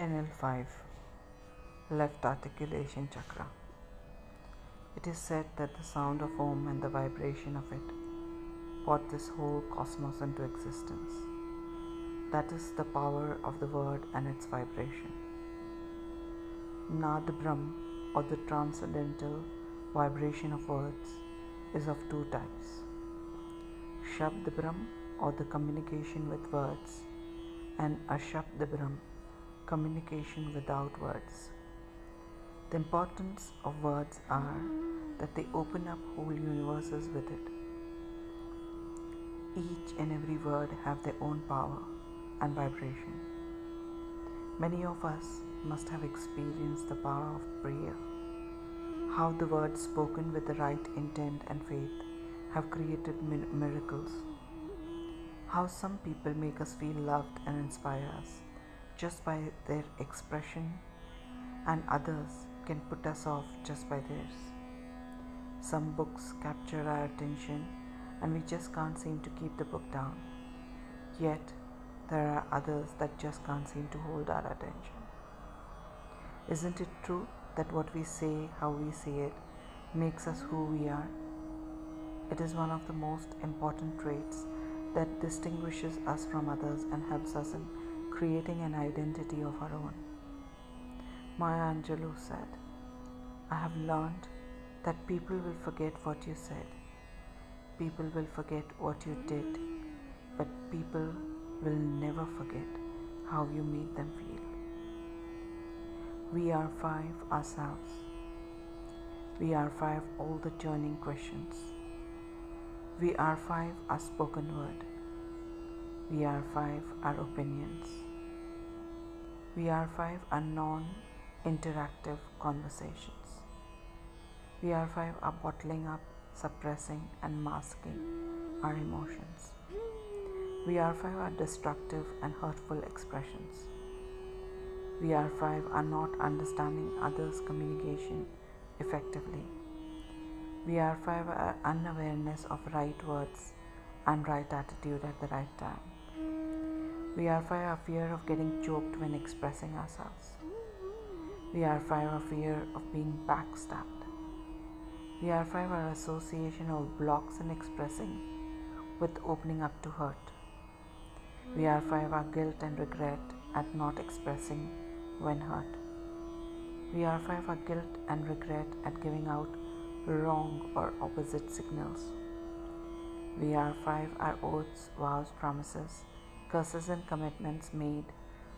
NL5 Left Articulation Chakra. It is said that the sound of Om and the vibration of it brought this whole cosmos into existence. That is the power of the word and its vibration. Nad Brahm, or the transcendental vibration of words, is of two types Shabd Brahm, or the communication with words, and Ashabd Brahm, communication without words. The importance of words are that they open up whole universes with it. Each and every word have their own power and vibration. Many of us must have experienced the power of prayer. How the words spoken with the right intent and faith have created miracles. How some people make us feel loved and inspire us just by their expression, and others can put us off just by theirs. Some books capture our attention, and we just can't seem to keep the book down. Yet, there are others that just can't seem to hold our attention. Isn't it true that what we say, how we say it, makes us who we are? It is one of the most important traits that distinguishes us from others and helps us in creating an identity of our own. Maya Angelou said, I have learned that people will forget what you said, people will forget what you did, but people will never forget how you made them feel. We are five ourselves. We are five all the turning questions. We are five our spoken word. We are five our opinions. We are five are non interactive conversations. We are five are bottling up, suppressing, and masking our emotions. We are five are destructive and hurtful expressions. We are five are not understanding others' communication effectively. We are five are unawareness of right words and right attitude at the right time. We are five our fear of getting choked when expressing ourselves. We are five our fear of being backstabbed. We are five our association of blocks in expressing with opening up to hurt. We are five our guilt and regret at not expressing when hurt. We are five our guilt and regret at giving out wrong or opposite signals. We are five our oaths, vows, promises curses and commitments made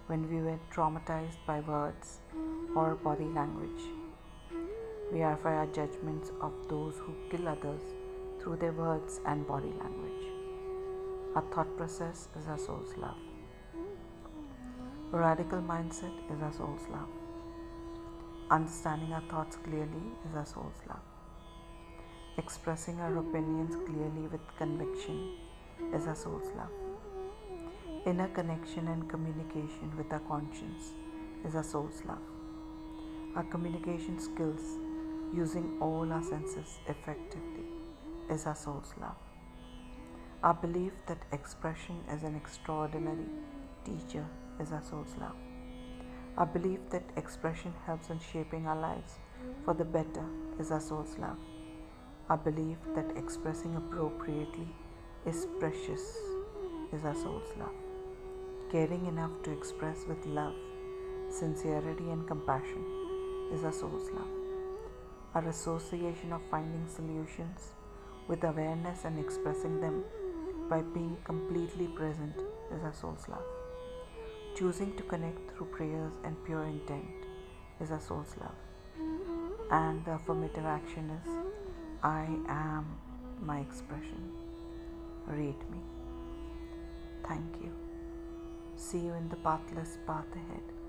when we were traumatized by words or body language. We are for our judgments of those who kill others through their words and body language. Our thought process is our soul's love. A radical mindset is our soul's love. Understanding our thoughts clearly is our soul's love. Expressing our opinions clearly with conviction is our soul's love. Inner connection and communication with our conscience is our soul's love. Our communication skills, using all our senses effectively, is our soul's love. Our belief that expression is an extraordinary teacher is our soul's love. Our belief that expression helps in shaping our lives for the better is our soul's love. Our belief that expressing appropriately is precious is our soul's love caring enough to express with love, sincerity, and compassion is our soul's love. Our association of finding solutions with awareness and expressing them by being completely present is our soul's love. Choosing to connect through prayers and pure intent is our soul's love. And the affirmative action is I am my expression. Read me. Thank you. See you in the pathless path ahead.